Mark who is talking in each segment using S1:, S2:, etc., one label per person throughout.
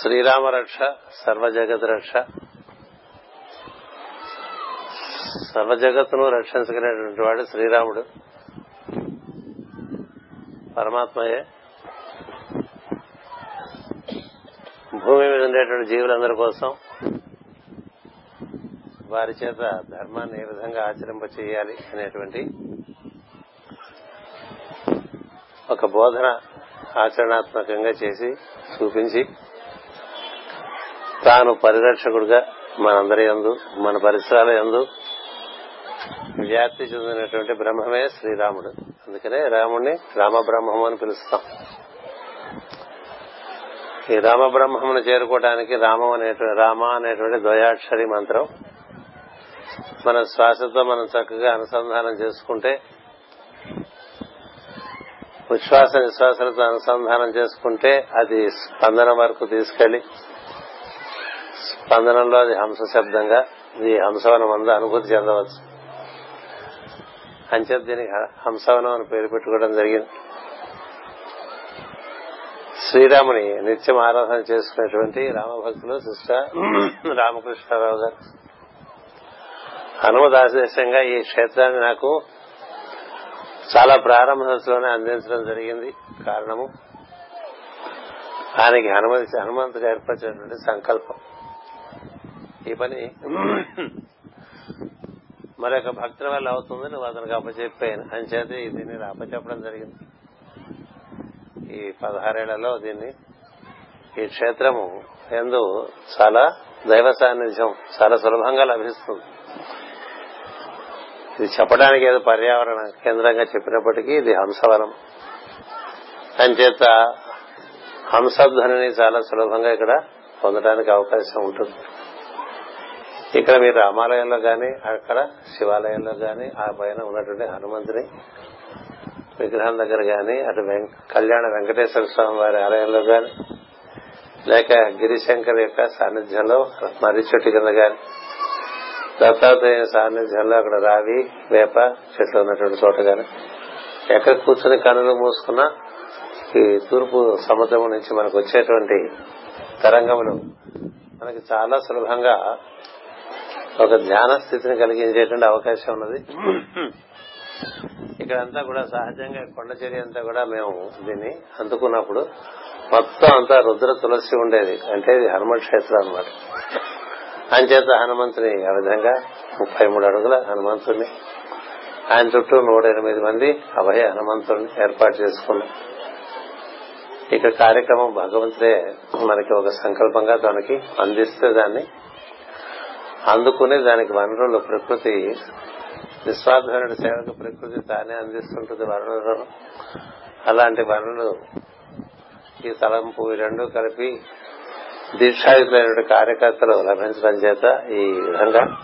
S1: శ్రీరామ రక్ష సర్వ జగత్ రక్ష. సర్వ జగత్తును రక్షించగలిగినటువంటి వాడు శ్రీరాముడు. పరమాత్మయే. భూమి మీద ఉండేటువంటి జీవులందరి కోసం వారి చేత ధర్మాన్ని ఏ విధంగా ఆచరింప చేయాలి అనేటువంటి ఒక బోధన ఆచరణాత్మకంగా చేసి చూపించి తాను పరిరక్షకుడుగా మనందరి ఎందు మన పరిసరాల ఎందు వ్యాప్తి చెందినటువంటి బ్రహ్మమే శ్రీరాముడు. అందుకనే రాముడిని రామబ్రహ్మం అని పిలుస్తాం. ఈ రామబ్రహ్మమును చేరుకోవడానికి రామం అనేటువంటి రామ అనేటువంటి ద్వయాక్షరి మంత్రం. మన శ్వాసతో మనం చక్కగా అనుసంధానం చేసుకుంటే ఉచ్ఛ్వాస నిశ్వాసాలతో అనుసంధానం చేసుకుంటే అది స్పందన వరకు తీసుకెళ్ళి స్పందనంలో అది హంస శబ్దంగా ఈ హంసవనం అందు అనుభూతి చెందవచ్చు. అంచేత దీనికి హంసవనం అని పేరు పెట్టుకోవడం జరిగింది. శ్రీరాముని నిత్యం ఆరాధన చేసుకునేటువంటి రామభక్తులు సిస్టర్ రామకృష్ణారావు గారు. హనుమదాశేషంగా ఈ క్షేత్రాన్ని నాకు చాలా ప్రారంభ దశలోనే అందించడం జరిగింది కారణము. ఆయనకి హనుమంతు హనుమంతుగా ఏర్పరిచినటువంటి సంకల్పం. ఈ పని మరొక భక్తుల వల్ల అవుతుంది నువ్వు అతనికి అప్పచెప్పాను అని చేత దీన్ని అప్పచెప్పడం జరిగింది. ఈ పదహారేళ్ళలో దీన్ని ఈ క్షేత్రము ఎందు చాలా దైవ సాన్నిధ్యం చాలా సులభంగా లభిస్తుంది. ఇది చెప్పడానికి ఏదో పర్యావరణ కేంద్రంగా చెప్పినప్పటికీ ఇది హంసవనం అంచేత హంసధ్వనిని చాలా సులభంగా ఇక్కడ పొందడానికి అవకాశం ఉంటుంది. ఇక్కడ మీరు రామాలయంలో గాని అక్కడ శివాలయంలో గాని ఆ పైన ఉన్నటువంటి హనుమంతుని విగ్రహం దగ్గర గాని అటు కళ్యాణ వెంకటేశ్వర స్వామి వారి ఆలయంలో గాని లేక గిరిశంకర్ యొక్క సాన్నిధ్యంలో మర్రి చెట్టు కింద గాని దత్తాత్రేయ సాన్నిధ్యంలో అక్కడ రావి వేప చెట్లు ఉన్నటువంటి చోట గాని ఎక్కడ కూర్చుని కనులు మూసుకున్నా ఈ తూర్పు సముద్రం నుంచి మనకు వచ్చేటువంటి తరంగములు మనకి చాలా సులభంగా ఒక ధ్యాన స్థితిని కలిగించేటువంటి అవకాశం ఉన్నది. ఇక్కడంతా కూడా సహజంగా కొండచర్య అంతా కూడా మేము దీన్ని అందుకున్నప్పుడు మొత్తం అంతా రుద్ర తులసి ఉండేది. అంటే ఇది హనుమ క్షేత్రం అనమాట అంచేత హనుమంతుని ఆ విధంగా ముప్పై మూడు అడుగుల హనుమంతుడిని ఆయన చుట్టూ నూట ఎనిమిది మంది అభయ హనుమంతుడిని ఏర్పాటు చేసుకున్నాం. ఇక కార్యక్రమం భగవంతుడే మనకి ఒక సంకల్పంగా తనకి అందిస్తే దాన్ని అందుకునే దానికి వనరులు ప్రకృతి నిస్వార్థమైన సేవకు ప్రకృతి తానే అందిస్తుంటుంది వనరులను. అలాంటి వనరులు ఈ తలంపు ఈ రెండు కలిపి దీక్షాయుతులైన కార్యకర్తలు లభించడం చేత ఈ విధంగా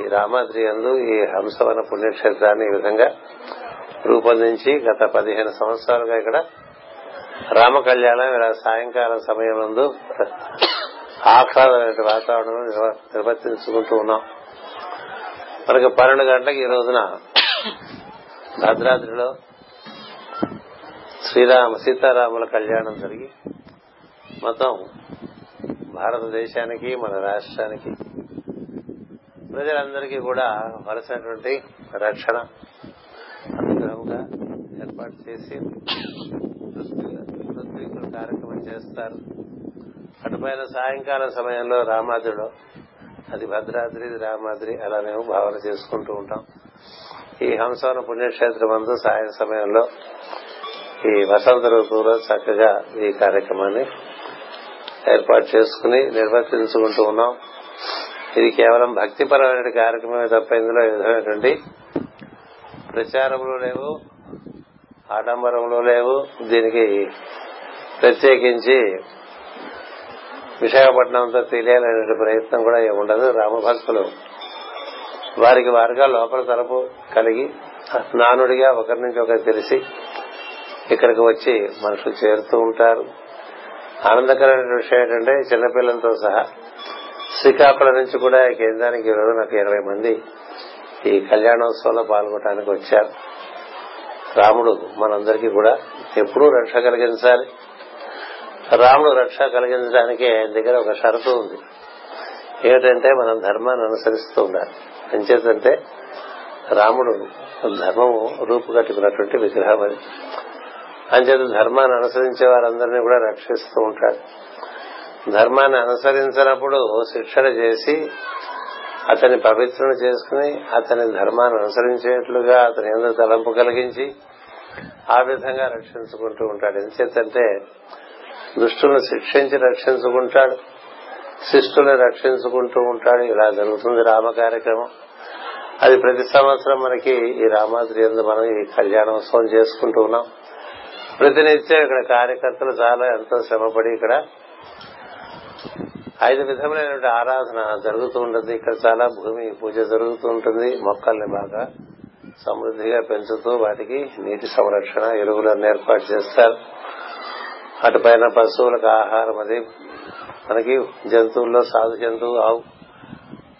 S1: ఈ రామాద్రి అందు ఈ హంసవన పుణ్యక్షేత్రాన్ని ఈ విధంగా రూపొందించి గత పదిహేను సంవత్సరాలుగా ఇక్కడ రామ కళ్యాణం ఇలా సాయంకాలం సమయం నందు ఆహ్లాదమైన వాతావరణం నిర్వర్తించుకుంటూ ఉన్నాం. మనకి పన్నెండు గంటలకు ఈ రోజున భద్రాద్రిలో శ్రీరామ సీతారాముల కళ్యాణం జరిగి మొత్తం భారతదేశానికి మన రాష్ట్రానికి ప్రజలందరికీ కూడా వలసినటువంటి రక్షణ అనుగ్రహంగా ఏర్పాటు చేసి కార్యక్రమం చేస్తారు. అటుపైన సాయంకాల సమయంలో రామాద్రిలో అది భద్రాద్రి రామాద్రి అలా మేము భావన చేసుకుంటూ ఉంటాం. ఈ హంసవన పుణ్యక్షేత్రం అందు సాయం సమయంలో ఈ వసంత ఋతువులో చక్కగా ఈ కార్యక్రమాన్ని ఏర్పాటు చేసుకుని నిర్వర్తించుకుంటూ ఉన్నాం. ఇది కేవలం భక్తిపరమైన కార్యక్రమమే తప్ప ఇందులో విధమైనటువంటి ప్రచారములు లేవు ఆడంబరములు లేవు. దీనికి ప్రత్యేకించి విశాఖపట్నంతో తెలియాలనే ప్రయత్నం కూడా ఉండదు. రామభక్తులు వారికి వారుగా లోపల తలపు కలిగి నానుడిగా ఒకరి నుంచి ఒకరు తెలిసి ఇక్కడికి వచ్చి మనుషులు చేరుతూ ఉంటారు. ఆనందకరమైన విషయం ఏంటంటే చిన్నపిల్లలతో సహా శ్రీకాకుళం నుంచి కూడా ఈ కేంద్రానికి ఈరోజు నాకు ఇరవై మంది ఈ కళ్యాణోత్సవంలో పాల్గొనడానికి వచ్చారు. రాముడు మనందరికీ కూడా ఎప్పుడూ రక్ష కలిగించాలి. రాముడు రక్ష కలిగించడానికి ఆయన దగ్గర ఒక షరతు ఉంది. ఏమిటంటే మనం ధర్మాన్ని అనుసరిస్తూ ఉండాలి. ఎంచేతంటే రాముడు ధర్మము రూపుగట్టుకున్నటువంటి విగ్రహం అది. అంచేత ధర్మాన్ని అనుసరించే వారందరినీ కూడా రక్షిస్తూ ఉంటాడు. ధర్మాన్ని అనుసరించినప్పుడు శిక్షణ చేసి అతని పవిత్రను చేసుకుని అతని ధర్మాన్ని అనుసరించేట్లుగా అతని ఎందుకు తలంపు కలిగించి ఆ విధంగా రక్షించుకుంటూ ఉంటాడు. ఎందుచేతంటే దుష్టులను శిక్షించి రక్షించుకుంటాడు. శిష్టుల్ని రక్షించుకుంటూ ఉంటాడు. ఇలా జరుగుతుంది రామ కార్యక్రమం. అది ప్రతి సంవత్సరం మనకి ఈ రామాద్రి ఎందు మనం ఈ కళ్యాణోత్సవం చేసుకుంటూ ఉన్నాం. ప్రతినిత్యం ఇక్కడ కార్యకర్తలు చాలా ఎంతో శ్రమపడి ఇక్కడ ఐదు విధములైనటువంటి ఆరాధన జరుగుతూ ఉంటుంది. ఇక్కడ చాలా భూమి పూజ జరుగుతూ ఉంటుంది. మొక్కల్ని బాగా సమృద్ధిగా పెంచుతూ వాటికి నీటి సంరక్షణ ఎరువులను ఏర్పాటు చేస్తారు. అటుపైన పశువులకు ఆహారం అది. మనకి జంతువుల్లో సాధు జంతువు ఆవు.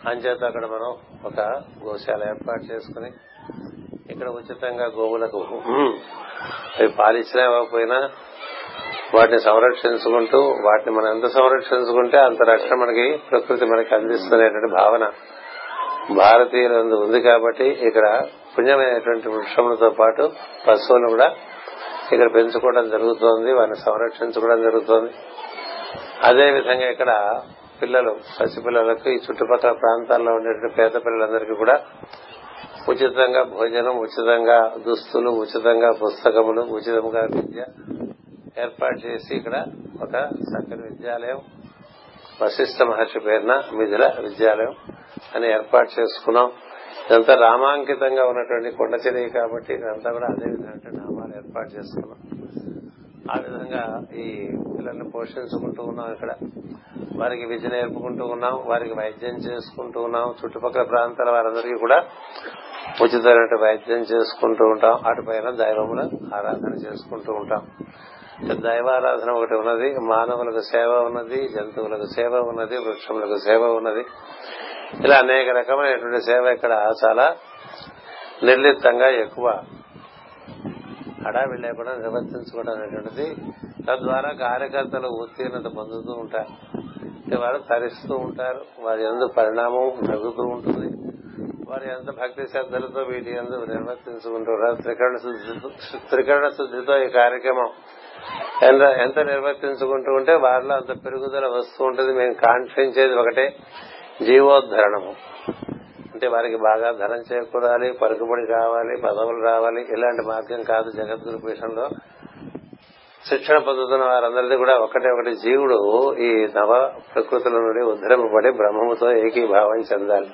S1: అంచేత అక్కడ మనం ఒక గోశాల ఏర్పాటు చేసుకుని ఇక్కడ ఉచితంగా గోవులకు అవి పాలిచ్చినా ఇవ్వకపోయినా వాటిని సంరక్షించుకుంటూ వాటిని మనం ఎంత సంరక్షించుకుంటే అంత రక్షణ మనకి ప్రకృతి మనకి అందిస్తున్నటువంటి భావన భారతీయులందు ఉంది కాబట్టి ఇక్కడ పుణ్యమైనటువంటి వృక్షములతో పాటు పశువులను కూడా ఇక్కడ పెంచుకోవడం జరుగుతోంది వారిని సంరక్షించుకోవడం జరుగుతోంది. అదే విధంగా ఇక్కడ పిల్లలు పసిపిల్లలకు ఈ చుట్టుపక్కల ప్రాంతాల్లో ఉండేటువంటి పేద పిల్లలందరికీ కూడా ఉచితంగా భోజనం ఉచితంగా దుస్తులు ఉచితంగా పుస్తకములు ఉచితంగా విద్య ఏర్పాటు చేసి ఇక్కడ ఒక చక్కని విద్యాలయం వశిష్ఠ మహర్షి పేరున మిథుల విద్యాలయం అని ఏర్పాటు చేసుకున్నాం. ఇదంతా రామాంకితంగా ఉన్నటువంటి కొండ కాబట్టి ఇదంతా కూడా అదే విధంగా ఏర్పాటు చేసుకున్నాం ఆ విధంగా ఈ పిల్లల్ని పోషించుకుంటూ ఉన్నాం ఇక్కడ. వారికి విద్య నేర్పుకుంటూ ఉన్నాం వారికి వైద్యం చేసుకుంటూ ఉన్నాం. చుట్టుపక్కల ప్రాంతాల వారందరికీ కూడా ఉచితమైన వైద్యం చేసుకుంటూ ఉంటాం. అటుపైన దైవముల ఆరాధన చేసుకుంటూ ఉంటాం. దైవారాధన ఒకటి ఉన్నది. మానవులకు సేవ ఉన్నది జంతువులకు సేవ ఉన్నది వృక్షములకు సేవ ఉన్నది. ఇలా అనేక రకమైనటువంటి సేవ ఇక్కడ చాలా నిర్లిప్తంగా ఎక్కువ హడావిడి లేకుండా నిర్వర్తించుకోవడం అనేటువంటిది తద్వారా కార్యకర్తలు ఉత్తీర్ణత పొందుతూ ఉంటారు. వారు తరిస్తూ ఉంటారు వారి ఎందు పరిణామం జరుగుతూ ఉంటుంది. వారు ఎంత భక్తి శ్రద్ధలతో వీటి ఎందు నిర్వర్తించుకుంటున్నారు త్రికరణ త్రికరణ శుద్ధితో ఈ కార్యక్రమం ఎంత నిర్వర్తించుకుంటూ ఉంటే వారిలో అంత పెరుగుదల వస్తూ ఉంటుంది. మేము కాంక్షించేది ఒకటే జీవోద్ధరణము. అంటే వారికి బాగా ధనం చేకూరాలి పలుకుబడి కావాలి పదవులు రావాలి. ఇలాంటి మార్గం కాదు జగద్గురు పీఠంలో శిక్షణ పొందుతున్న వారందరిది కూడా ఒకటే ఒకటి. జీవుడు ఈ నవ ప్రకృతుల నుండి ఉద్ధరింపబడి బ్రహ్మముతో ఏకీభావం చెందాలి.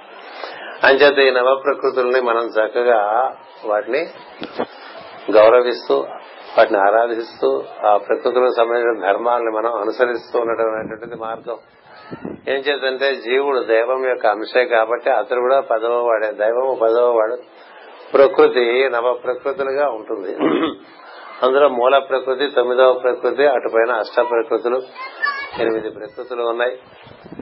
S1: అంచేత ఈ నవ ప్రకృతుల్ని మనం చక్కగా వాటిని గౌరవిస్తూ వాటిని ఆరాధిస్తూ ఆ ప్రకృతులకు సంబంధించిన ధర్మాలను మనం అనుసరిస్తూ ఉండటం అనేటువంటిది మార్గం. ఏం చేద్దంటే జీవుడు దైవం యొక్క అంశే కాబట్టి అతడు కూడా పదవ వాడే దైవము పదవ వాడు ప్రకృతి నవ ప్రకృతులుగా ఉంటుంది. అందులో మూల ప్రకృతి తొమ్మిదవ ప్రకృతి అటుపైన అష్ట ప్రకృతులు ఎనిమిది ప్రకృతులు ఉన్నాయి.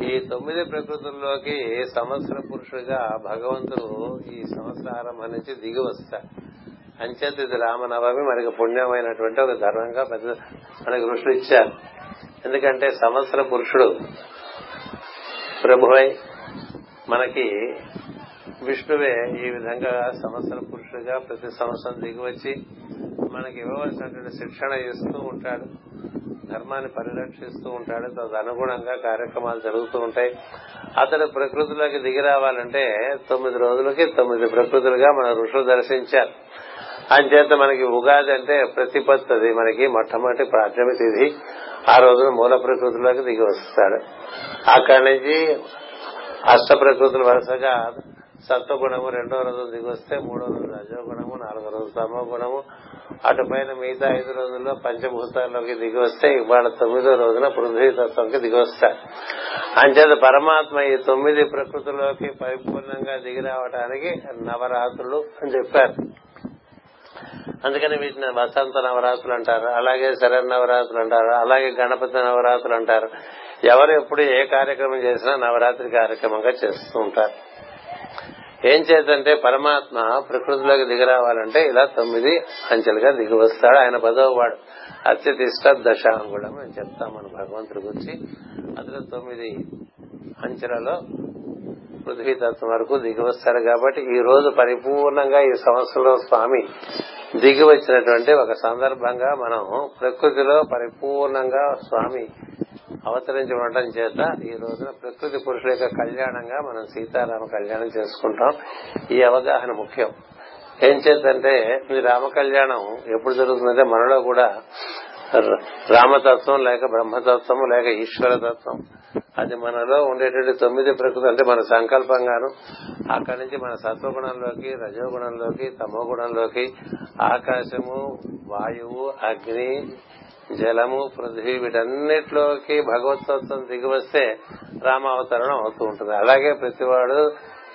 S1: ఈ తొమ్మిది ప్రకృతుల్లోకి సంవత్సర పురుషుడిగా భగవంతుడు ఈ సంవత్సర ఆరంభం నుంచి దిగి వస్తాడు. అంచేత ఇది రామనవమి మనకి పుణ్యమైనటువంటి ఒక ధర్మంగా పెద్ద మనకి ఋషులు ఇచ్చారు. ఎందుకంటే సంవత్సర పురుషుడు ప్రభువై మనకి విష్ణువే ఈ విధంగా సంవత్సర పురుషుడిగా ప్రతి సంవత్సరం దిగివచ్చి మనకి ఇవ్వవలసినటువంటి శిక్షణ ఇస్తూ ఉంటాడు ధర్మాన్ని పరిరక్షిస్తూ ఉంటాడు తదనుగుణంగా కార్యక్రమాలు జరుగుతూ ఉంటాయి. అతడు ప్రకృతిలోకి దిగి రావాలంటే తొమ్మిది రోజులకి తొమ్మిది ప్రకృతులుగా మన ఋషులు దర్శించారు. అంచేత మనకి ఉగాది అంటే ప్రతిపత్తది మనకి మొట్టమొదటి ప్రాథమిక తిథి. ఆ రోజున మూల ప్రకృతిలోకి దిగి వస్తాడు. అక్కడి నుంచి అష్ట ప్రకృతులు వరుసగా సత్వగుణము రెండో రోజు దిగి వస్తే మూడో రోజు రజోగుణము నాలుగో రోజు తమో గుణము. అటు పైన మిగతా ఐదు రోజుల్లో పంచభూతాల్లోకి దిగి వస్తే ఇవాళ తొమ్మిదో రోజున పృథ్వీతత్వంకి దిగి వస్తాడు. అంచేత పరమాత్మ ఈ తొమ్మిది ప్రకృతిలోకి పరిపూర్ణంగా దిగి రావడానికి నవరాత్రులు అని చెప్పారు. అందుకని వీటిని వసంత నవరాత్రులు అంటారు అలాగే శరణ్ నవరాత్రులు అంటారు అలాగే గణపతి నవరాత్రులు అంటారు. ఎవరు ఎప్పుడు ఏ కార్యక్రమం చేసినా నవరాత్రి కార్యక్రమంగా చేస్తూ ఉంటారు. ఏం చేతంటే పరమాత్మ ప్రకృతిలోకి దిగిరావాలంటే ఇలా తొమ్మిది అంచెలుగా దిగి వస్తాడు. ఆయన పదవ వాడు. అత్యతిష్ట దశ అని కూడా మేము చెప్తాం మన భగవంతుడి గురించి. అందులో తొమ్మిది అంచెలలో పృథ్వీతత్వం వరకు దిగి వస్తారు కాబట్టి ఈ రోజు పరిపూర్ణంగా ఈ సంవత్సరంలో స్వామి దిగి వచ్చినటువంటి ఒక సందర్భంగా మనం ప్రకృతిలో పరిపూర్ణంగా స్వామి అవతరించి ఉండటం చేత ఈ రోజున ప్రకృతి పురుషుల యొక్క కళ్యాణంగా మనం సీతారామ కళ్యాణం చేసుకుంటాం. ఈ అవగాహన ముఖ్యం. ఏం చేద్దంటే ఈ రామ కళ్యాణం ఎప్పుడు జరుగుతుందంటే మనలో కూడా రామతత్వం లేక బ్రహ్మతత్వం లేక ఈశ్వరతత్వం అది మనలో ఉండేటువంటి తొమ్మిది ప్రకృతి అంటే మన సంకల్పంగాను అక్కడి నుంచి మన సత్వగుణంలోకి రజోగుణంలోకి తమోగుణంలోకి ఆకాశము వాయువు అగ్ని జలము పృథ్వీ వీటన్నిటిలోకి భగవతత్వం దిగి వస్తే రామావతరణం అవుతూ ఉంటుంది. అలాగే ప్రతివాడు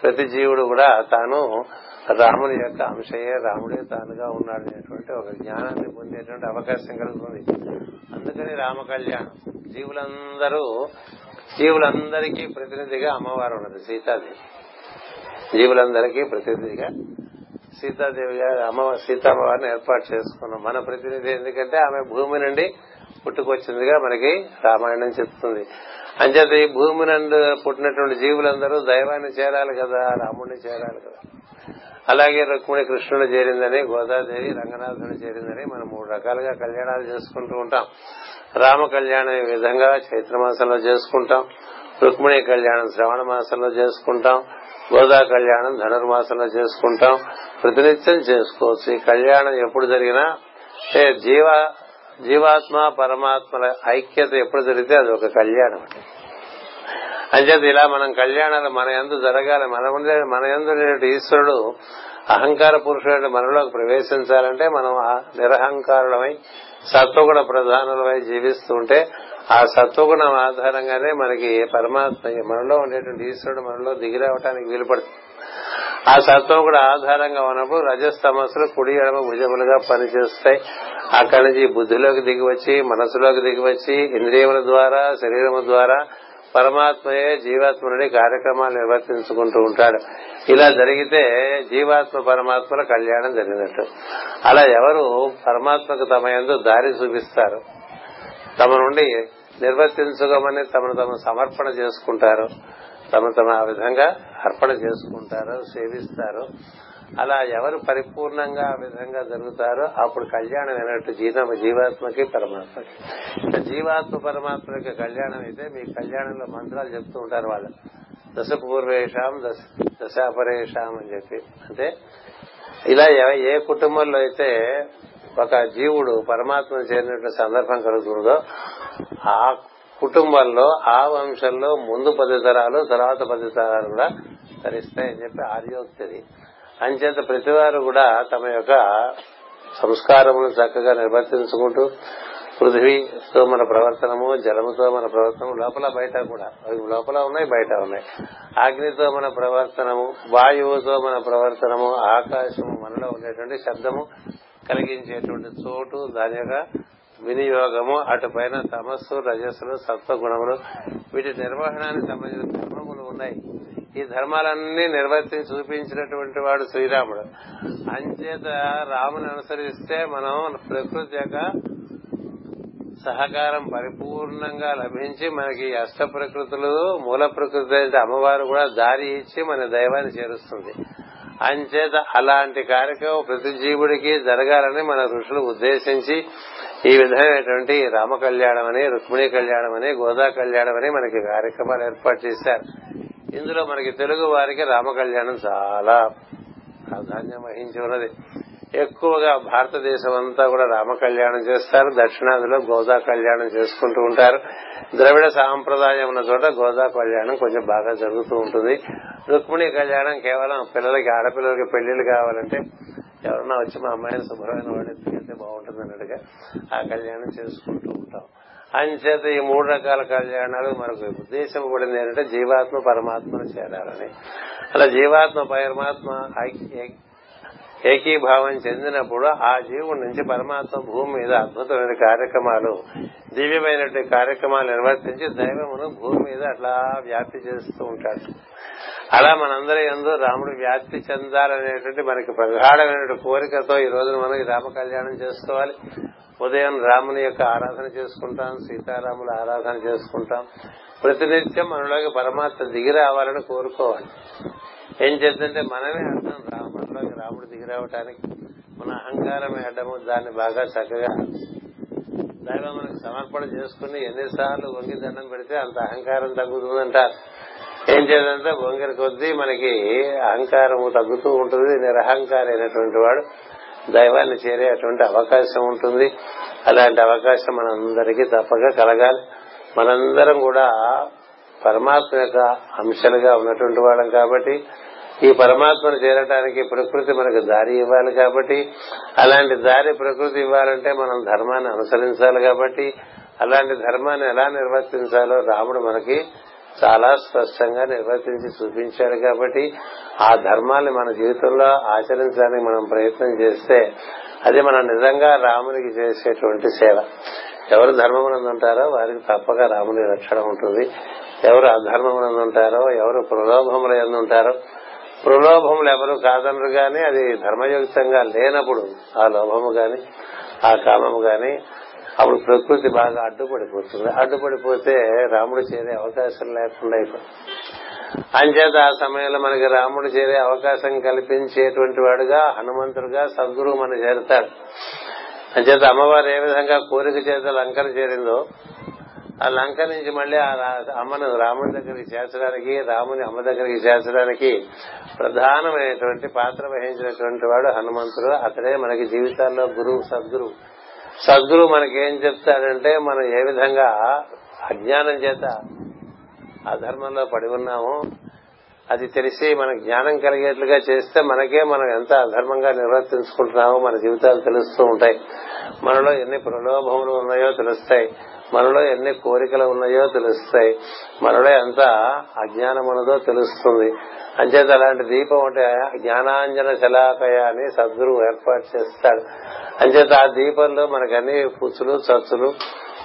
S1: ప్రతి జీవుడు కూడా తాను రాముని యొక్క అంశయే రాముడే తానుగా ఉన్నాడు అనేటువంటి ఒక జ్ఞానాన్ని పొందేటువంటి అవకాశం కలుగుతుంది. అందుకని రామ కళ్యాణం జీవులందరూ జీవులందరికీ ప్రతినిధిగా అమ్మవారు ఉన్నది సీతాదేవి. జీవులందరికీ ప్రతినిధిగా సీతాదేవి గారు అమ్మ సీతామ్మవారిని ఏర్పాటు చేసుకున్నాం. మన ప్రతినిధి ఎందుకంటే ఆమె భూమి నుండి పుట్టుకొచ్చిందిగా మనకి రామాయణం చెప్తుంది. అంచేత ఈ భూమి నుండి పుట్టినటువంటి జీవులందరూ దైవాన్ని చేరాలి కదా రాముడిని చేరాలి కదా. అలాగే రుక్మిణి కృష్ణుడు చేరిందని గోదాదేవి రంగనాథుడు చేరిందని మనం మూడు రకాలుగా కళ్యాణాలు చేసుకుంటూ ఉంటాం. రామ కళ్యాణం ఈ విధంగా చైత్ర మాసంలో చేసుకుంటాం. రుక్మిణి కళ్యాణం శ్రవణ మాసంలో చేసుకుంటాం. గోదా కళ్యాణం ధనుర్మాసంలో చేసుకుంటాం. ప్రతినిత్యం చేసుకోవచ్చు. ఈ కళ్యాణం ఎప్పుడు జరిగినా జీవ జీవాత్మ పరమాత్మల ఐక్యత ఎప్పుడు జరిగితే అది ఒక కళ్యాణం. అంటే అంచేత ఇలా మనం కళ్యాణాలు మన ఎందు జరగాలి మన మన ఎందు ఈశ్వరుడు అహంకార పురుషుడు మనలోకి ప్రవేశించాలంటే మనం నిరహంకారులమై సత్వగుణ ప్రధానులమై జీవిస్తుంటే ఆ సత్వగుణం ఆధారంగానే మనకి పరమాత్మ మనలో ఉండేటువంటి ఈశ్వరుడు మనలో దిగిరావటానికి వీలుపడుతుంది. ఆ సత్వం కూడా ఆధారంగా ఉన్నప్పుడు రజస్తమస్సులు కుడి ఎడమ భుజములుగా పనిచేస్తాయి. అక్కడి నుంచి బుద్ధిలోకి దిగి వచ్చి మనసులోకి దిగి వచ్చి ఇంద్రియముల ద్వారా శరీరము ద్వారా పరమాత్మయే జీవాత్మ కార్యక్రమాలు నిర్వర్తించుకుంటూ ఉంటాడు. ఇలా జరిగితే జీవాత్మ పరమాత్మల కళ్యాణం జరిగినట్టు. అలా ఎవరు పరమాత్మకు తమ ఎందు దారి చూపిస్తారు? తమ నుండి నిర్వర్తించుకోమని తమను తమ సమర్పణ చేసుకుంటారు. తమ తమ ఆ విధంగా అర్పణ చేసుకుంటారు సేవిస్తారు. అలా ఎవరు పరిపూర్ణంగా ఆ విధంగా జరుగుతారో అప్పుడు కళ్యాణం అయినట్టు జీవ జీవాత్మకి పరమాత్మకి. జీవాత్మ పరమాత్మకి కళ్యాణం అయితే మీ కళ్యాణంలో మంత్రాలు చెప్తూ ఉంటారు వాళ్ళు. దశ పూర్వేషాం దశ దశాపరేషాం అని చెప్పి. అంటే ఇలా ఏ కుటుంబంలో అయితే ఒక జీవుడు పరమాత్మను చేరినట్టు సందర్భం కలుగుతుందో ఆ కుటుంబంలో ఆ వంశంలో ముందు పది తరాలు తర్వాత పది తరాలు కూడా తరిస్తాయని చెప్పి ఆర్యోక్తి అంచేత ప్రతివారు కూడా తమ యొక్క సంస్కారమును చక్కగా నిర్వర్తించుకుంటూ పృథివీతో మన ప్రవర్తనము జలముతో మన ప్రవర్తనము లోపల బయట కూడా. అవి లోపల ఉన్నాయి బయట ఉన్నాయి. అగ్నితో మన ప్రవర్తనము వాయువుతో మన ప్రవర్తనము ఆకాశము మనలో ఉండేటువంటి శబ్దము కలిగించేటువంటి చోటు దాని యొక్క వినియోగము అటు పైన తమస్సు రజస్సులు సత్వగుణములు వీటి నిర్వహణానికి సంబంధించిన ధర్మములు ఉన్నాయి. ఈ ధర్మాలన్నీ నిర్వర్తించి చూపించినటువంటి వాడు శ్రీరాముడు. అంచేత రాముని అనుసరిస్తే మనం ప్రకృతి యొక్క సహకారం పరిపూర్ణంగా లభించి మనకి అష్ట ప్రకృతులు మూల ప్రకృతి అయితే అమ్మవారు కూడా దారి ఇచ్చి మన దైవాన్ని చేరుస్తుంది. అంచేత అలాంటి కార్యక్రమం ప్రతి జీవుడికి జరగాలని మన ఋషులు ఉద్దేశించి ఈ విధమైనటువంటి రామ కళ్యాణం అని రుక్మిణి కళ్యాణం అని గోదా కళ్యాణం అని మనకి కార్యక్రమాలు ఏర్పాటు చేశారు. ఇందులో మనకి తెలుగు వారికి రామ కళ్యాణం చాలా ప్రాధాన్యం వహించి ఉన్నది. ఎక్కువగా భారతదేశం అంతా కూడా రామ కళ్యాణం చేస్తారు. దక్షిణాదిలో గోదా కళ్యాణం చేసుకుంటూ ఉంటారు. ద్రవిడ సాంప్రదాయం ఉన్న చోట గోదా కళ్యాణం కొంచెం బాగా జరుగుతూ ఉంటుంది. రుక్మిణి కళ్యాణం కేవలం పిల్లలకి ఆడపిల్లలకి పెళ్ళిళ్ళు కావాలంటే ఎవరన్నా వచ్చి మా అమ్మాయిని శుభ్రమైన వాడు ఎత్తుకెళ్తే బాగుంటుంది అన్నట్టుగా ఆ కళ్యాణం చేసుకుంటూ ఉంటాం. అంచేత ఈ మూడు రకాల కళ్యాణాలు మనకు ఉద్దేశం పడింది ఏంటంటే జీవాత్మ పరమాత్మను చేరాలని. అలా జీవాత్మ పరమాత్మ ఏకీభావం చెందినప్పుడు ఆ జీవుడి నుంచి పరమాత్మ భూమి మీద అద్భుతమైన కార్యక్రమాలు దివ్యమైనటువంటి కార్యక్రమాలు నిర్వర్తించి దైవమును భూమి మీద అట్లా వ్యాప్తి చేస్తూ ఉంటాడు. అలా మనందరి ఎందు రాముడు వ్యాప్తి చెందాలనేటువంటి మనకి ప్రగాఢమైన కోరికతో ఈ రోజున మనం ఈ రామ కళ్యాణం చేసుకోవాలి. ఉదయం రాముని యొక్క ఆరాధన చేసుకుంటాం సీతారాముల ఆరాధన చేసుకుంటాం. ప్రతినిత్యం మనలోకి పరమాత్మ దిగి రావాలని కోరుకోవాలి. ఏం చేద్దంటే మనమే అర్థం రా మనలోకి రాముడు దిగిరావటానికి మన అహంకారమే అడ్డము దాన్ని బాగా చక్కగా దైవం మనకు సమర్పణ చేసుకుని ఎన్నిసార్లు వంగి దండం పెడితే అంత అహంకారం తగ్గుతుందంటారు ఏం చేద్దంటే వంగిరి కొద్దీ మనకి అహంకారం తగ్గుతూ ఉంటుంది నిరహంకారి అయినటువంటి వాడు దైవాన్ని చేరే అటువంటి అవకాశం ఉంటుంది. అలాంటి అవకాశం మనందరికీ తప్పక కలగాలి. మనందరం కూడా పరమాత్మ యొక్క అంశాలుగా ఉన్నటువంటి వాళ్ళం కాబట్టి ఈ పరమాత్మను చేరటానికి ప్రకృతి మనకు దారి ఇవ్వాలి కాబట్టి అలాంటి దారి ప్రకృతి ఇవ్వాలంటే మనం ధర్మాన్ని అనుసరించాలి కాబట్టి అలాంటి ధర్మాన్ని ఎలా నిర్వర్తించాలో రాముడు మనకి చాలా స్పష్టంగా నిర్వర్తించి చూపించాడు కాబట్టి ఆ ధర్మాన్ని మన జీవితంలో ఆచరించడానికి మనం ప్రయత్నం చేస్తే అది మనం నిజంగా రామునికి చేసేటువంటి సేవ. ఎవరు ధర్మమునందు ఉంటారో వారికి తప్పక రాముని రక్షణ ఉంటుంది. ఎవరు అధర్మమునందు ఉంటారో ఎవరు ప్రలోభముల ఎందు ఉంటారో ప్రలోభములు ఎవరు కాదనరు గాని అది ధర్మయుక్తంగా లేనప్పుడు ఆ లోభము గాని ఆ కామము గాని అప్పుడు ప్రకృతి బాగా అడ్డుపడిపోతుంది. అడ్డుపడిపోతే రాముడు చేరే అవకాశం లేకుండా అయిపోతుంది. అంచేత ఆ సమయంలో మనకి రాముడు చేరే అవకాశం కల్పించేటువంటి వాడుగా హనుమంతుడుగా సద్గురువు మన చేరుతాడు. అంచేత అమ్మవారు ఏ విధంగా కోరిక చేత లంకను చేరిందో ఆ లంక నుంచి మళ్ళీ ఆ అమ్మను రాముడి దగ్గరికి చేర్చడానికి రాముని అమ్మ దగ్గరికి చేర్చడానికి ప్రధానమైనటువంటి పాత్ర వహించినటువంటి వాడు హనుమంతుడు. అతడే మనకి జీవితాల్లో గురువు సద్గురు సద్గురు మనకి ఏం చెప్తాడంటే మనం ఏ విధంగా అజ్ఞానం చేత ఆ ధర్మంలో పడి ఉన్నామో అది తెలిసి మన జ్ఞానం కలిగేట్లుగా చేస్తే మనకే మనం ఎంత అధర్మంగా నిర్వర్తించుకుంటున్నామో మన జీవితాలు తెలుస్తూ ఉంటాయి. మనలో ఎన్ని ప్రలోభములు ఉన్నాయో తెలుస్తాయి. మనలో ఎన్ని కోరికలు ఉన్నాయో తెలుస్తాయి. మనలో ఎంత అజ్ఞానం ఉన్నదో తెలుస్తుంది. అంచేత అలాంటి దీపం అంటే జ్ఞానాంజన శలాకయ అని సద్గురువు ఏర్పాటు చేస్తాడు. అంచేత ఆ దీపంలో మనకు అన్ని పుచ్చులు చచ్చులు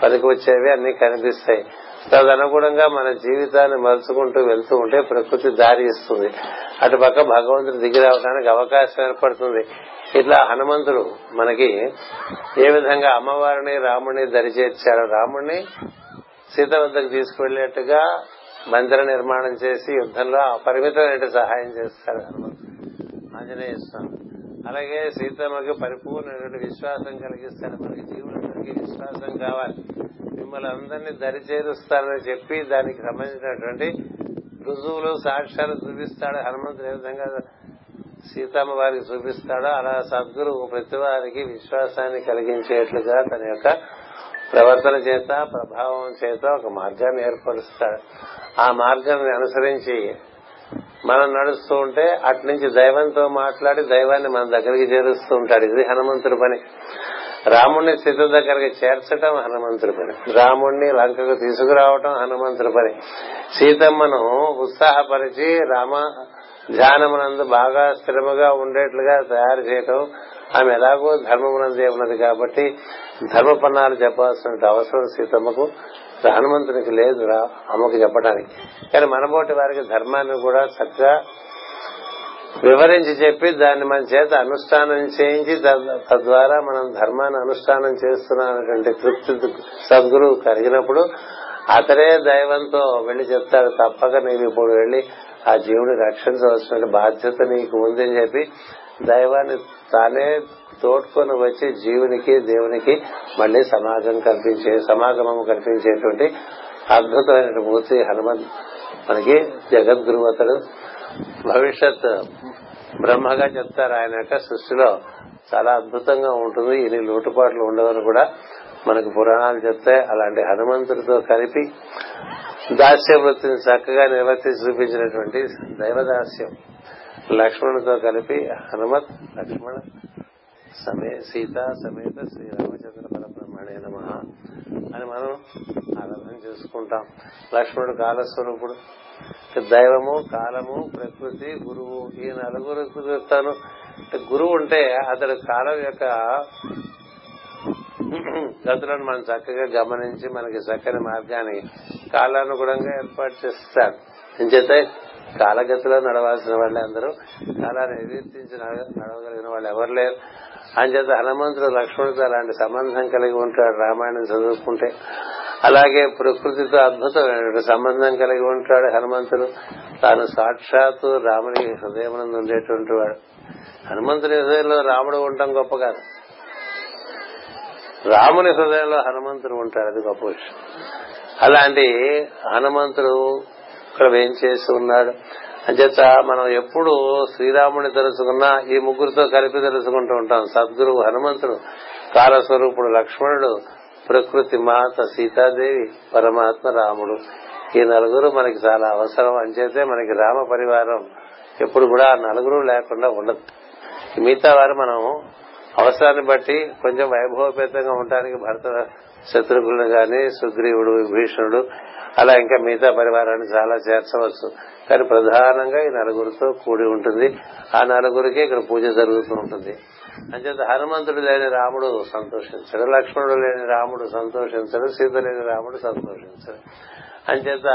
S1: పనికి వచ్చేవి అన్ని కనిపిస్తాయి. తదనుగుణంగా మన జీవితాన్ని మలుచుకుంటూ వెళ్తూ ఉంటే ప్రకృతి దారి ఇస్తుంది. అటుపక్క భగవంతుడు దిగి రావడానికి అవకాశం ఏర్పడుతుంది. ఇట్లా హనుమంతుడు మనకి ఏ విధంగా అమ్మవారిని రాముడిని దరిచేర్చాడు రాముడిని సీత వద్దకు తీసుకువెళ్ళేట్టుగా మందిర నిర్మాణం చేసి యుద్ధంలో అపరిమితమైన సహాయం చేస్తాడు ఆంజనేయ స్వామి. అలాగే సీతమ్మకి పరిపూర్ణమైనటువంటి విశ్వాసం కలిగిస్తాడు. మనకి జీవులందరికీ విశ్వాసం కావాలి. మిమ్మల్ని అందరినీ దరిచేరుస్తానని చెప్పి దానికి సంబంధించినటువంటి రుజువులు సాక్ష్యాలు చూపిస్తాడు. హనుమంతుడు ఏ విధంగా సీతమ్మ వారికి చూపిస్తాడో అలా సద్గురు ప్రతి వారికి విశ్వాసాన్ని కలిగించేట్లుగా తన యొక్క ప్రవర్తన చేత ప్రభావం చేత ఒక మార్గాన్ని ఏర్పరుస్తాడు. ఆ మార్గాన్ని అనుసరించి మనం నడుస్తూ ఉంటే అటు నుంచి దైవంతో మాట్లాడి దైవాన్ని మన దగ్గరికి చేరుస్తూ ఉంటాడు. ఇది హనుమంతుడి పని. రాముణ్ణి సీత దగ్గరికి చేర్చడం హనుమంతుడి పని. రాముణ్ణి లంకకు తీసుకురావటం హనుమంతుడి పని. సీతమ్మను ఉత్సాహపరిచి రామ ధ్యానమునందు బాగా స్థిరముగా ఉండేట్లుగా తయారు చేయటం ఆమె ఎలాగో ధర్మమునందే ఉన్నది కాబట్టి ధర్మపన్నాలు చెప్పాల్సిన అవసరం సీతమ్మకు. హనుమంతునికి లేదు అమ్మకు చెప్పడానికి కానీ మనబోటి వారికి ధర్మాన్ని కూడా చక్కగా వివరించి చెప్పి దాన్ని మన చేత అనుష్ఠానం చేయించి తద్వారా మనం ధర్మాన్ని అనుష్ఠానం చేస్తున్నానటువంటి తృప్తి సద్గురువు కలిగినప్పుడు అతడే దైవంతో వెళ్ళి చెప్తాడు తప్పక నీవు ఇప్పుడు వెళ్ళి ఆ జీవుని రక్షించవలసిన బాధ్యత నీకు ఉందని చెప్పి దైవాన్ని తానే తోడ్కొని వచ్చి జీవునికి దేవునికి మళ్ళీ సమాజం కల్పించే సమాగమం కల్పించేటువంటి అద్భుతమైన మూర్తి హనుమంత్ మనకి జగద్గురు అతడు. భవిష్యత్ బ్రహ్మగా చెప్తారు ఆయన యొక్క సృష్టిలో చాలా అద్భుతంగా ఉంటుంది. ఇన్ని లోటుపాట్లు ఉండవని కూడా మనకు పురాణాలు చెప్తాయి అలాంటి హనుమంతుడితో కలిపి దాస్య వృత్తిని చక్కగా నిర్వర్తించి చూపించినటువంటి దైవదాస్యం లక్ష్మణుడితో కలిపి హనుమత్ లక్ష్మణ సమే సీత సమేత శ్రీరామచంద్ర లక్ష్మణుడే నమ అని మనం ఆరాధన చేసుకుంటాం. లక్ష్మణుడు కాలస్వరూపుడు. దైవము కాలము ప్రకృతి గురువు ఈ నలుగురు చెప్తాను. గురువు ఉంటే అతడు కాలం యొక్క గతులను మనం చక్కగా గమనించి మనకి చక్కని మార్గాన్ని కాలానుగుణంగా ఏర్పాటు చేస్తాడు ఎంచేత కాలగతిలో నడవాల్సిన వాళ్ళే అందరూ కాలాన్ని ఎదిర్తించి నడవగలిగిన వాళ్ళు ఎవరు లేరు. అంచేత హనుమంతుడు లక్ష్మణుడితో అలాంటి సంబంధం కలిగి ఉంటాడు రామాయణం చదువుకుంటే. అలాగే ప్రకృతితో అద్భుతమైన సంబంధం కలిగి ఉంటాడు హనుమంతుడు. తాను సాక్షాత్తు రాముని హృదయం ఉండేటువంటి వాడు. హనుమంతుని హృదయంలో రాముడు ఉండటం గొప్ప కాదు. రాముని హృదయంలో హనుమంతుడు ఉంటాడు. అది గొప్ప విషయం. అలాంటి హనుమంతుడు ఇక్కడ ఏం చేసి ఉన్నాడు? అంచేత మనం ఎప్పుడు శ్రీరాముని తెలుసుకున్నా ఈ ముగ్గురితో కలిపి తెలుసుకుంటూ ఉంటాం. సద్గురువు హనుమంతుడు కాలస్వరూపుడు లక్ష్మణుడు ప్రకృతి మాత సీతాదేవి పరమాత్మ రాముడు. ఈ నలుగురు మనకి చాలా అవసరం. అంచేతే మనకి రామ పరివారం ఎప్పుడు కూడా ఆ నలుగురు లేకుండా ఉండదు. మిగతా వారు మనం అవసరాన్ని బట్టి కొంచెం వైభవపేతంగా ఉండడానికి భర్త శత్రుఘ్నుడు గాని సుగ్రీవుడు విభీషణుడు అలా ఇంకా మిగతా పరివారాన్ని చాలా చేర్చవచ్చు. కానీ ప్రధానంగా ఈ నలుగురితో కూడి ఉంటుంది. ఆ నలుగురికి ఇక్కడ పూజ జరుగుతూ ఉంటుంది. అంచేత హనుమంతుడు లేని రాముడు సంతోషించడు లక్ష్మణుడు లేని రాముడు సంతోషించడు సీత లేని రాముడు సంతోషించడు. అంచేత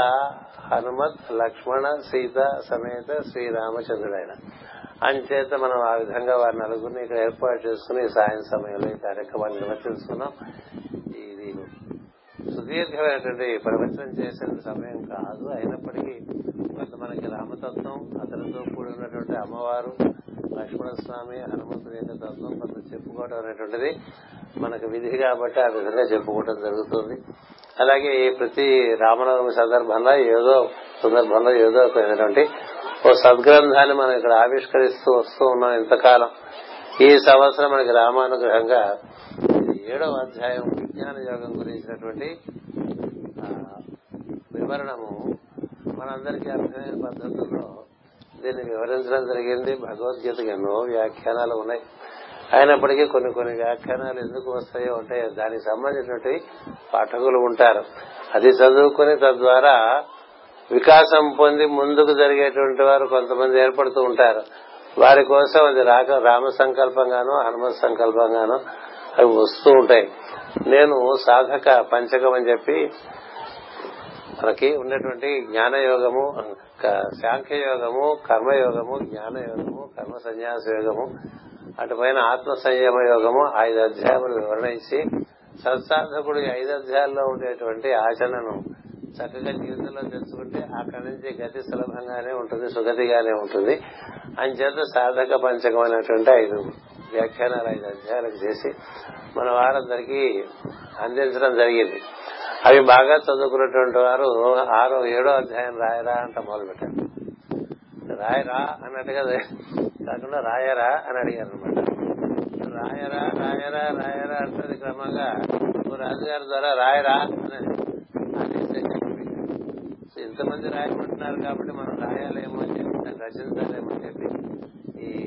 S1: హనుమత్ లక్ష్మణ సీత సమేత శ్రీరామచంద్రుడైన. అంచేత మనం ఆ విధంగా వారి నలుగురిని ఇక్కడ ఏర్పాటు చేసుకుని సాయం సమయంలో ఈ కార్యక్రమాన్ని నిర్వర్తిస్తున్నాం సుదీర్ఘమైనటువంటి ప్రవచనం చేసే సమయం కాదు. అయినప్పటికీ కొంత మనకి రామతత్వం అతనితో కూడినటువంటి అమ్మవారు లక్ష్మణ స్వామి హనుమంతుడి యొక్క తత్వం కొంత చెప్పుకోవడం అనేటువంటిది మనకు విధి కాబట్టి ఆ విధంగా చెప్పుకోవడం జరుగుతుంది. అలాగే ప్రతి రామనవమి సందర్భంలో ఏదో సందర్భంలో ఏదో ఒకటువంటి ఓ సద్గ్రంథాన్ని మనం ఇక్కడ ఆవిష్కరిస్తూ వస్తూ ఉన్నాం ఇంతకాలం. ఈ సంవత్సరం మనకి రామానుగ్రహంగా ఏడవ అధ్యాయం విజ్ఞాన యోగం గురించినటువంటి వివరణము మనందరికీ అర్థమైన పద్ధతుల్లో దీన్ని వివరించడం జరిగింది. భగవద్గీతకి ఎన్నో వ్యాఖ్యానాలు ఉన్నాయి. అయినప్పటికీ కొన్ని కొన్ని వ్యాఖ్యానాలు ఎందుకు వస్తాయో అంటే దానికి సంబంధించినటువంటి పాఠకులు ఉంటారు. అది చదువుకుని తద్వారా వికాసం పొంది ముందుకు జరిగేటువంటి వారు కొంతమంది ఏర్పడుతూ ఉంటారు. వారి కోసం అది రాక రామ సంకల్పంగానో హనుమత్ సంకల్పంగానో అవి వస్తూ ఉంటాయి. నేను సాధక పంచకం అని చెప్పి మనకి ఉన్నటువంటి జ్ఞానయోగము సాంఖ్యయోగము కర్మయోగము జ్ఞానయోగము కర్మ సన్యాస యోగము అటుపైన ఆత్మ సంయమ యోగము ఐదు అధ్యాయములు వివరణించి సత్సాధకుడు ఐదు అధ్యాయాల్లో ఉండేటువంటి ఆచరణను చక్కగా జీవితంలో తెలుసుకుంటే అక్కడి నుంచి గతి సులభంగానే ఉంటుంది సుగతిగానే ఉంటుంది. అంచేత సాధక పంచకం అనేటువంటి ఐదు. వ్యాఖ్యానాలు ఐదు అధ్యాయాలకు చేసి మన వారందరికీ అందించడం జరిగింది. అవి బాగా చదువుకున్నటువంటి వారు ఆరో ఏడో అధ్యాయం రాయరా అంట మొదలు పెట్టారు రాయరా అన్నట్టుగా కాకుండా రాయరా అని అడిగారు అనమాట రాయరా రాయరా రాయరా అంటది క్రమంగా రాజుగారి ద్వారా రాయరా అని ఇంతమంది రాయమంటున్నారు కాబట్టి మనం రాయాలేమో అని చెప్పి రచించాలేమో అని చెప్పి ఈ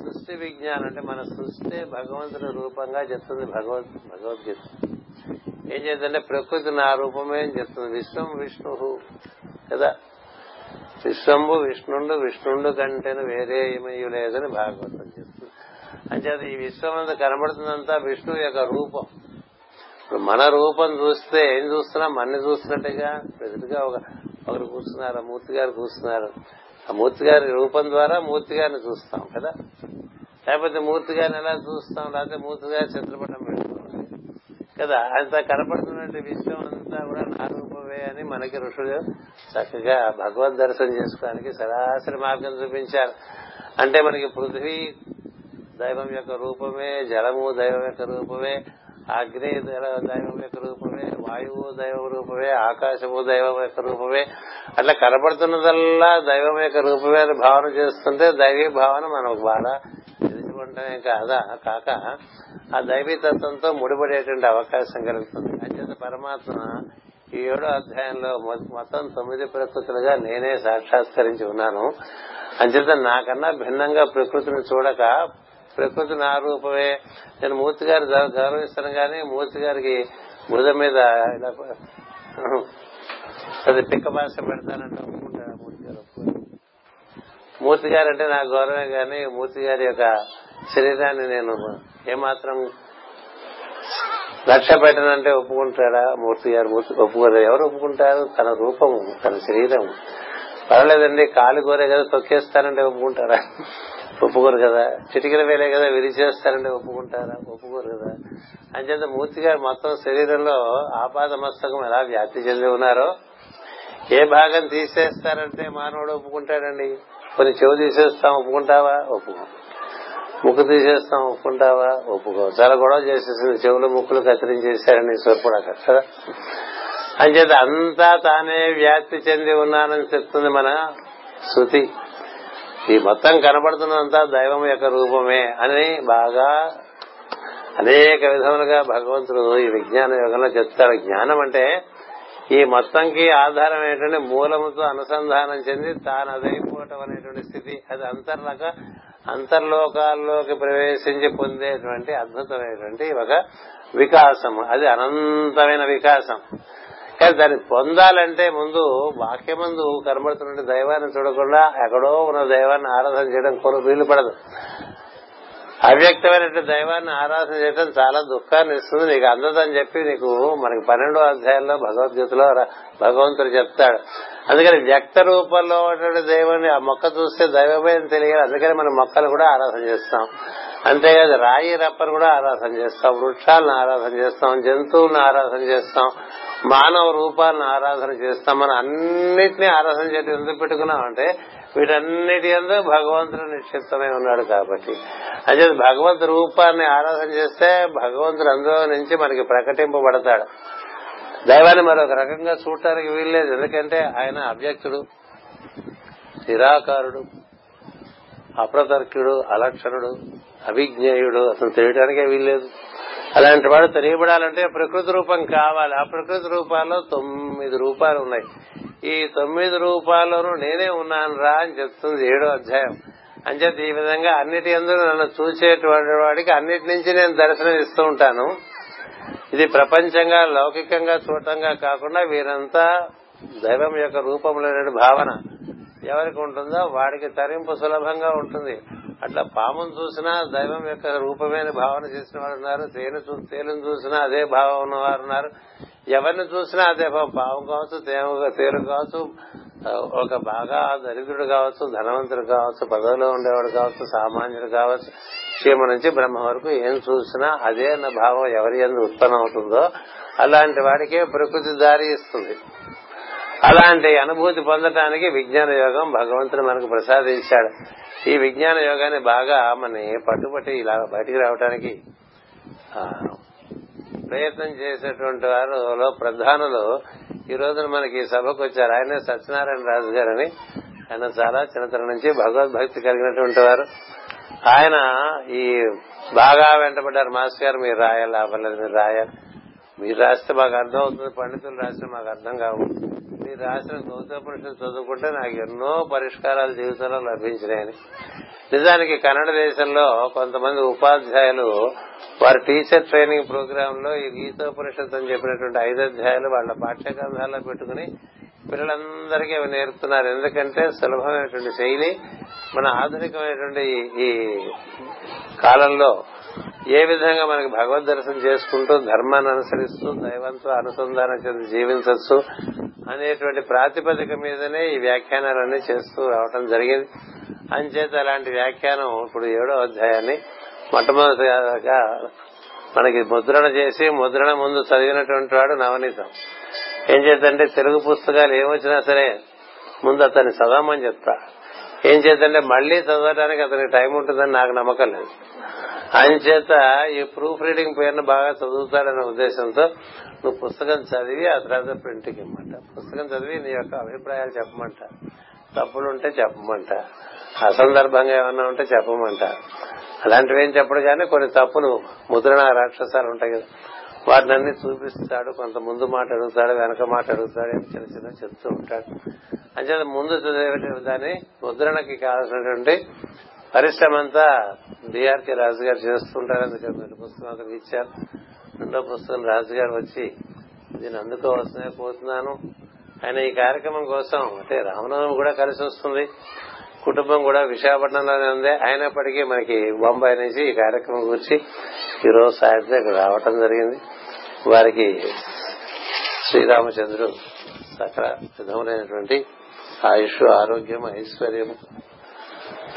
S1: సృష్టి విజ్ఞానం అంటే మన సృష్టి భగవంతుని రూపంగా చెప్తుంది భగవద్ భగవద్గీత. ఏం చేద్దంటే ప్రకృతి నా రూపమే అని చెప్తుంది. విశ్వం విష్ణు కదా? విశ్వంబు విష్ణుండు విష్ణుండు కంటేను వేరే ఏమయ్యూ లేదని భాగవతం చెప్తుంది. అంచేత ఈ విశ్వం అంతా కనబడుతుందంతా విష్ణువు యొక్క రూపం. ఇప్పుడు మన రూపం చూస్తే ఏం చూస్తున్నా? మన్ని చూస్తున్నట్టుగా? ఎదురుగా ఒక ఒకరు కూర్చున్నారు ఆ మూర్తి గారు కూర్చున్నారు. ఆ మూర్తి గారి రూపం ద్వారా మూర్తి గారిని చూస్తాం కదా? లేకపోతే మూర్తి గారిని ఎలా చూస్తాం? లేకపోతే మూర్తి గారి చిత్రపటం పెట్టుకోవాలి. కదా? అంత కనపడుతున్నటువంటి విషయం అంతా కూడా నా రూపమే అని మనకి ఋషులు చక్కగా భగవద్ దర్శనం చేసుకోవడానికి సరాసరి మార్గం చూపించారు. అంటే మనకి పృథ్వీ దైవం యొక్క రూపమే జలము దైవం యొక్క రూపమే అగ్ని దైవం యొక్క రూపమే వాయువు దైవ రూపమే ఆకాశము దైవం యొక్క రూపమే. అట్లా కనపడుతున్నదల్లా దైవం యొక్క రూపమే అని భావన చేస్తుంటే దైవీ భావన మనకు బాగా తెలుసుకుంటమే కాదా? కాక ఆ దైవీ తత్వంతో ముడిపడేటువంటి అవకాశం కలుగుతుంది. అత్యంత పరమాత్మ ఈ ఏడో అధ్యాయంలో మొత్తం తొమ్మిది ప్రకృతులుగా నేనే సాక్షాత్కరించి ఉన్నాను. అంచేత నాకన్నా భిన్నంగా ప్రకృతిని చూడక ప్రకృతి నా రూపమే నేను మూర్తి గారు గౌరవిస్తాను కానీ మూర్తి గారికి భుజం మీద ఇలా అది పిక్క భాష పెడతానంటే ఒప్పుకుంటాడు మూర్తి గారు మూర్తి గారు అంటే నా గౌరవమే కానీ మూర్తి గారి యొక్క శరీరాన్ని నేను ఏమాత్రం లక్ష్య పెట్టనంటే ఒప్పుకుంటాడా మూర్తి గారు? మూర్తి ఒప్పుకోరు. ఎవరు ఒప్పుకుంటారు? తన రూపము తన శరీరం పర్వాలేదండి కాలు గోరే కదా తొక్కేస్తానంటే ఒప్పుకుంటారా? ఒప్పుకోరు కదా. చిటికల వేలే కదా విరిచేస్తారంటే ఒప్పుకుంటారా? ఒప్పుకోరు కదా. అంచేత మూర్తి గారు మొత్తం శరీరంలో ఆపాద మస్తకం ఎలా వ్యాప్తి చెంది ఉన్నారో ఏ భాగం తీసేస్తారంటే మానవుడు ఒప్పుకుంటాడండి. కొన్ని చెవు తీసేస్తాం ఒప్పుకుంటావా? ఒప్పుకో. ముక్కు తీసేస్తాం ఒప్పుకుంటావా? ఒప్పుకో. చాలా గొడవ చేసేసింది. చెవులు ముక్కులు కత్తిరించేశారని సరిపడాక కదా? అంచేత అంతా తానే వ్యాప్తి చెంది ఉన్నానని చెప్తుంది మన శృతి. ఈ మొత్తం కనబడుతున్నంతా దైవం యొక్క రూపమే అని బాగా అనేక విధములుగా భగవంతుడు ఈ విజ్ఞాన యోగంలో చెప్తాడు జ్ఞానం అంటే ఈ మొత్తంకి ఆధారం ఏంటంటే మూలముతో అనుసంధానం చెంది తాను అదైపోవటం అనేటువంటి స్థితి. అది అంతర్లక అంతర్లోకాల్లోకి ప్రవేశించి పొందేటువంటి అద్భుతమైనటువంటి ఒక వికాసం అది అనంతమైన వికాసం. కానీ దాన్ని పొందాలంటే ముందు వాక్యమందు కనబడుతున్న దైవాన్ని చూడకుండా ఎక్కడో ఉన్న దైవాన్ని ఆరాధన చేయడం కొను వీలు పడదు. అవ్యక్తమైనటువంటి దైవాన్ని ఆరాధన చేయడం చాలా దుఃఖాన్ని ఇస్తుంది. నీకు అందదని చెప్పి నీకు మనకి పన్నెండో అధ్యాయంలో భగవద్గీతలో భగవంతుడు చెప్తాడు. అందుకని వ్యక్త రూపంలో ఉన్నటువంటి దైవాన్ని ఆ మొక్క చూస్తే దైవమే అని తెలియాలి. అందుకని మనం మొక్కలు కూడా ఆరాధన చేస్తాం. అంతేకాదు రాయి రప్పను కూడా ఆరాధన చేస్తాం. వృక్షాలను ఆరాధన చేస్తాం. జంతువులను ఆరాధన చేస్తాం. మానవ రూపాలను ఆరాధన చేస్తాం మనం అన్నిటినీ ఆరాధన చేయడం ఎందుకు పెట్టుకున్నాం అంటే వీటన్నిటి ఎందు భగవంతుడు నిక్షిప్తమై ఉన్నాడు కాబట్టి. అదే భగవంతు రూపాన్ని ఆరాధన చేస్తే భగవంతుడు అందులో నుంచి మనకి ప్రకటింపబడతాడు. దైవాన్ని మరొక రకంగా చూడటానికి వీల్లేదు. ఎందుకంటే ఆయన అవ్యక్తుడు నిరాకారుడు అప్రతర్కుడు అలక్షణుడు అవిజ్ఞేయుడు. అసలు తెలియటానికే వీల్లేదు. అలాంటి వాడు తెలియబడాలంటే ప్రకృతి రూపం కావాలి. ఆ ప్రకృతి రూపాల్లో తొమ్మిది రూపాలు ఉన్నాయి. ఈ తొమ్మిది రూపాల్లోనూ నేనే ఉన్నాను రా అని చెప్తుంది ఏడో అధ్యాయం. అంచేత ఈ విధంగా అన్నిటి అందరూ నన్ను చూసేటువంటి వాడికి అన్నిటి నుంచి నేను దర్శనం ఇస్తూ ఉంటాను. ఇది ప్రపంచంగా లౌకికంగా చూడటంగా కాకుండా వీరంతా దైవం యొక్క రూపంలో భావన ఎవరికి ఉంటుందో వాడికి తరింపు సులభంగా ఉంటుంది. అట్లా పామును చూసినా దైవం యొక్క రూపమైన భావన చేసిన వారు ఉన్నారు తేను తేలును చూసినా అదే భావం ఉన్నవారు ఉన్నారు. ఎవరిని చూసినా అదే భావం పాము కావచ్చు తేమ తేలు కావచ్చు ఒక బాగా దరిద్రుడు కావచ్చు ధనవంతుడు కావచ్చు పదవిలో ఉండేవాడు కావచ్చు సామాన్యుడు కావచ్చు క్షేమ నుంచి బ్రహ్మ వరకు ఏం చూసినా అదే అన్న భావం ఎవరి ఎందు ఉత్పన్నం అవుతుందో అలాంటి వాడికే ప్రకృతి దారి ఇస్తుంది. అలాంటి అనుభూతి పొందటానికి విజ్ఞాన యోగం భగవంతుడు మనకు ప్రసాదించాడు. ఈ విజ్ఞాన యోగాన్ని బాగా మన పట్టుబట్టి ఇలా బయటికి రావడానికి ప్రయత్నం చేసేటువంటి వారిలో ప్రధానులు. ఈ రోజున మనకి సభకు వచ్చారు. ఆయనే సత్యనారాయణ రాజు గారని. ఆయన చాలా చిన్నతనం నుంచి భగవద్భక్తి కలిగినటువంటి వారు. ఆయన ఈ బాగా వెంటబడ్డారు. మాస్టర్ గారు మీరు రాయాలి లాభలేదు మీరు రాయాలి. మీరు రాస్తే మాకు అర్థం అవుతుంది పండితులు రాస్తే మాకు అర్థం కావు. మీరు రాసిన గౌతమపురుషులు చదువుకుంటే నాకు ఎన్నో పరిష్కారాలు జీవితంలో లభించినాయని. నిజానికి కన్నడ దేశంలో కొంతమంది ఉపాధ్యాయులు వారి టీచర్ ట్రైనింగ్ ప్రోగ్రామ్లో ఈ గీతోపనిషత్ అని చెప్పినటువంటి ఐదు అధ్యాయాలు వాళ్ళ పాఠ్యగ్రంథాల్లో పెట్టుకుని పిల్లలందరికీ అవి నేర్పుతున్నారు. ఎందుకంటే సులభమైనటువంటి శైలి మన ఆధునికమైనటువంటి ఈ కాలంలో ఏ విధంగా మనకి భగవద్ దర్శనం చేసుకుంటూ ధర్మాన్ని అనుసరిస్తూ దైవంతో అనుసంధానం చెంది జీవించవచ్చు అనేటువంటి ప్రాతిపదిక మీదనే ఈ వ్యాఖ్యానాలన్నీ చేస్తూ రావటం జరిగింది. అంచేత అలాంటి వ్యాఖ్యానం ఇప్పుడు ఏడో అధ్యాయాన్ని మొట్టమొదటిగా మనకి ముద్రణ చేసి ముద్రణ ముందు చదివినటువంటి వాడు నవనీతం. ఏం చేద్దంటే తెలుగు పుస్తకాలు ఏమొచ్చినా సరే ముందు అతన్ని చదవమని చెప్తా. ఏం చేద్దంటే మళ్ళీ చదవడానికి అతనికి టైం ఉంటుందని నాకు నమ్మకం లేదు. ఆయన చేత ఈ ప్రూఫ్ రీడింగ్ పేరును బాగా చదువుతాడనే ఉద్దేశంతో నువ్వు పుస్తకం చదివి ఆ తర్వాత ప్రింట్కి ఇమ్మంట. పుస్తకం చదివి నీ యొక్క అభిప్రాయాలు చెప్పమంట. తప్పులుంటే చెప్పమంట. అసందర్భంగా ఏమన్నా ఉంటే చెప్పమంట. అలాంటివి ఏం చెప్పడు కానీ కొన్ని తప్పులు ముద్రణ రాక్షసాలు ఉంటాయి కదా. వాటిని అన్ని చూపిస్తాడు కొంత ముందు మాట అడుగుతాడు వెనక మాట అడుగుతాడు చిన్న చిన్న చెప్తూ ఉంటాడు. అంచేత ముందు చదివే దాన్ని ముద్రణకి కావాల్సినటువంటి పరిశ్రమ అంతా బీఆర్కే రాజు గారు చేస్తుంటారు. అందుకని మీరు పుస్తకం అతనికి ఇచ్చారు. రెండో పుస్తకం రాజు గారు వచ్చి దీన్ని అందుకోవాల్సిన పోతున్నాను ఆయన ఈ కార్యక్రమం కోసం అంటే రామనవమి కూడా కలిసి వస్తుంది. కుటుంబం కూడా విశాఖపట్నంలోనే ఉంది. అయినప్పటికీ మనకి బొంబాయి నుంచి ఈ కార్యక్రమం గురించి ఈరోజు సాయంత్రం ఇక్కడ రావటం జరిగింది. వారికి శ్రీరామచంద్రుడు సకల విధములైనటువంటి ఆయుష్ ఆరోగ్యం ఐశ్వర్యం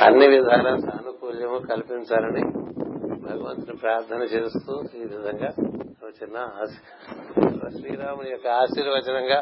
S1: అన్ని విధాల సానుకూల్యము కల్పించాలని భగవంతుని ప్రార్థన చేస్తూ ఈ విధంగా చిన్న శ్రీరాముని యొక్క ఆశీర్వచనంగా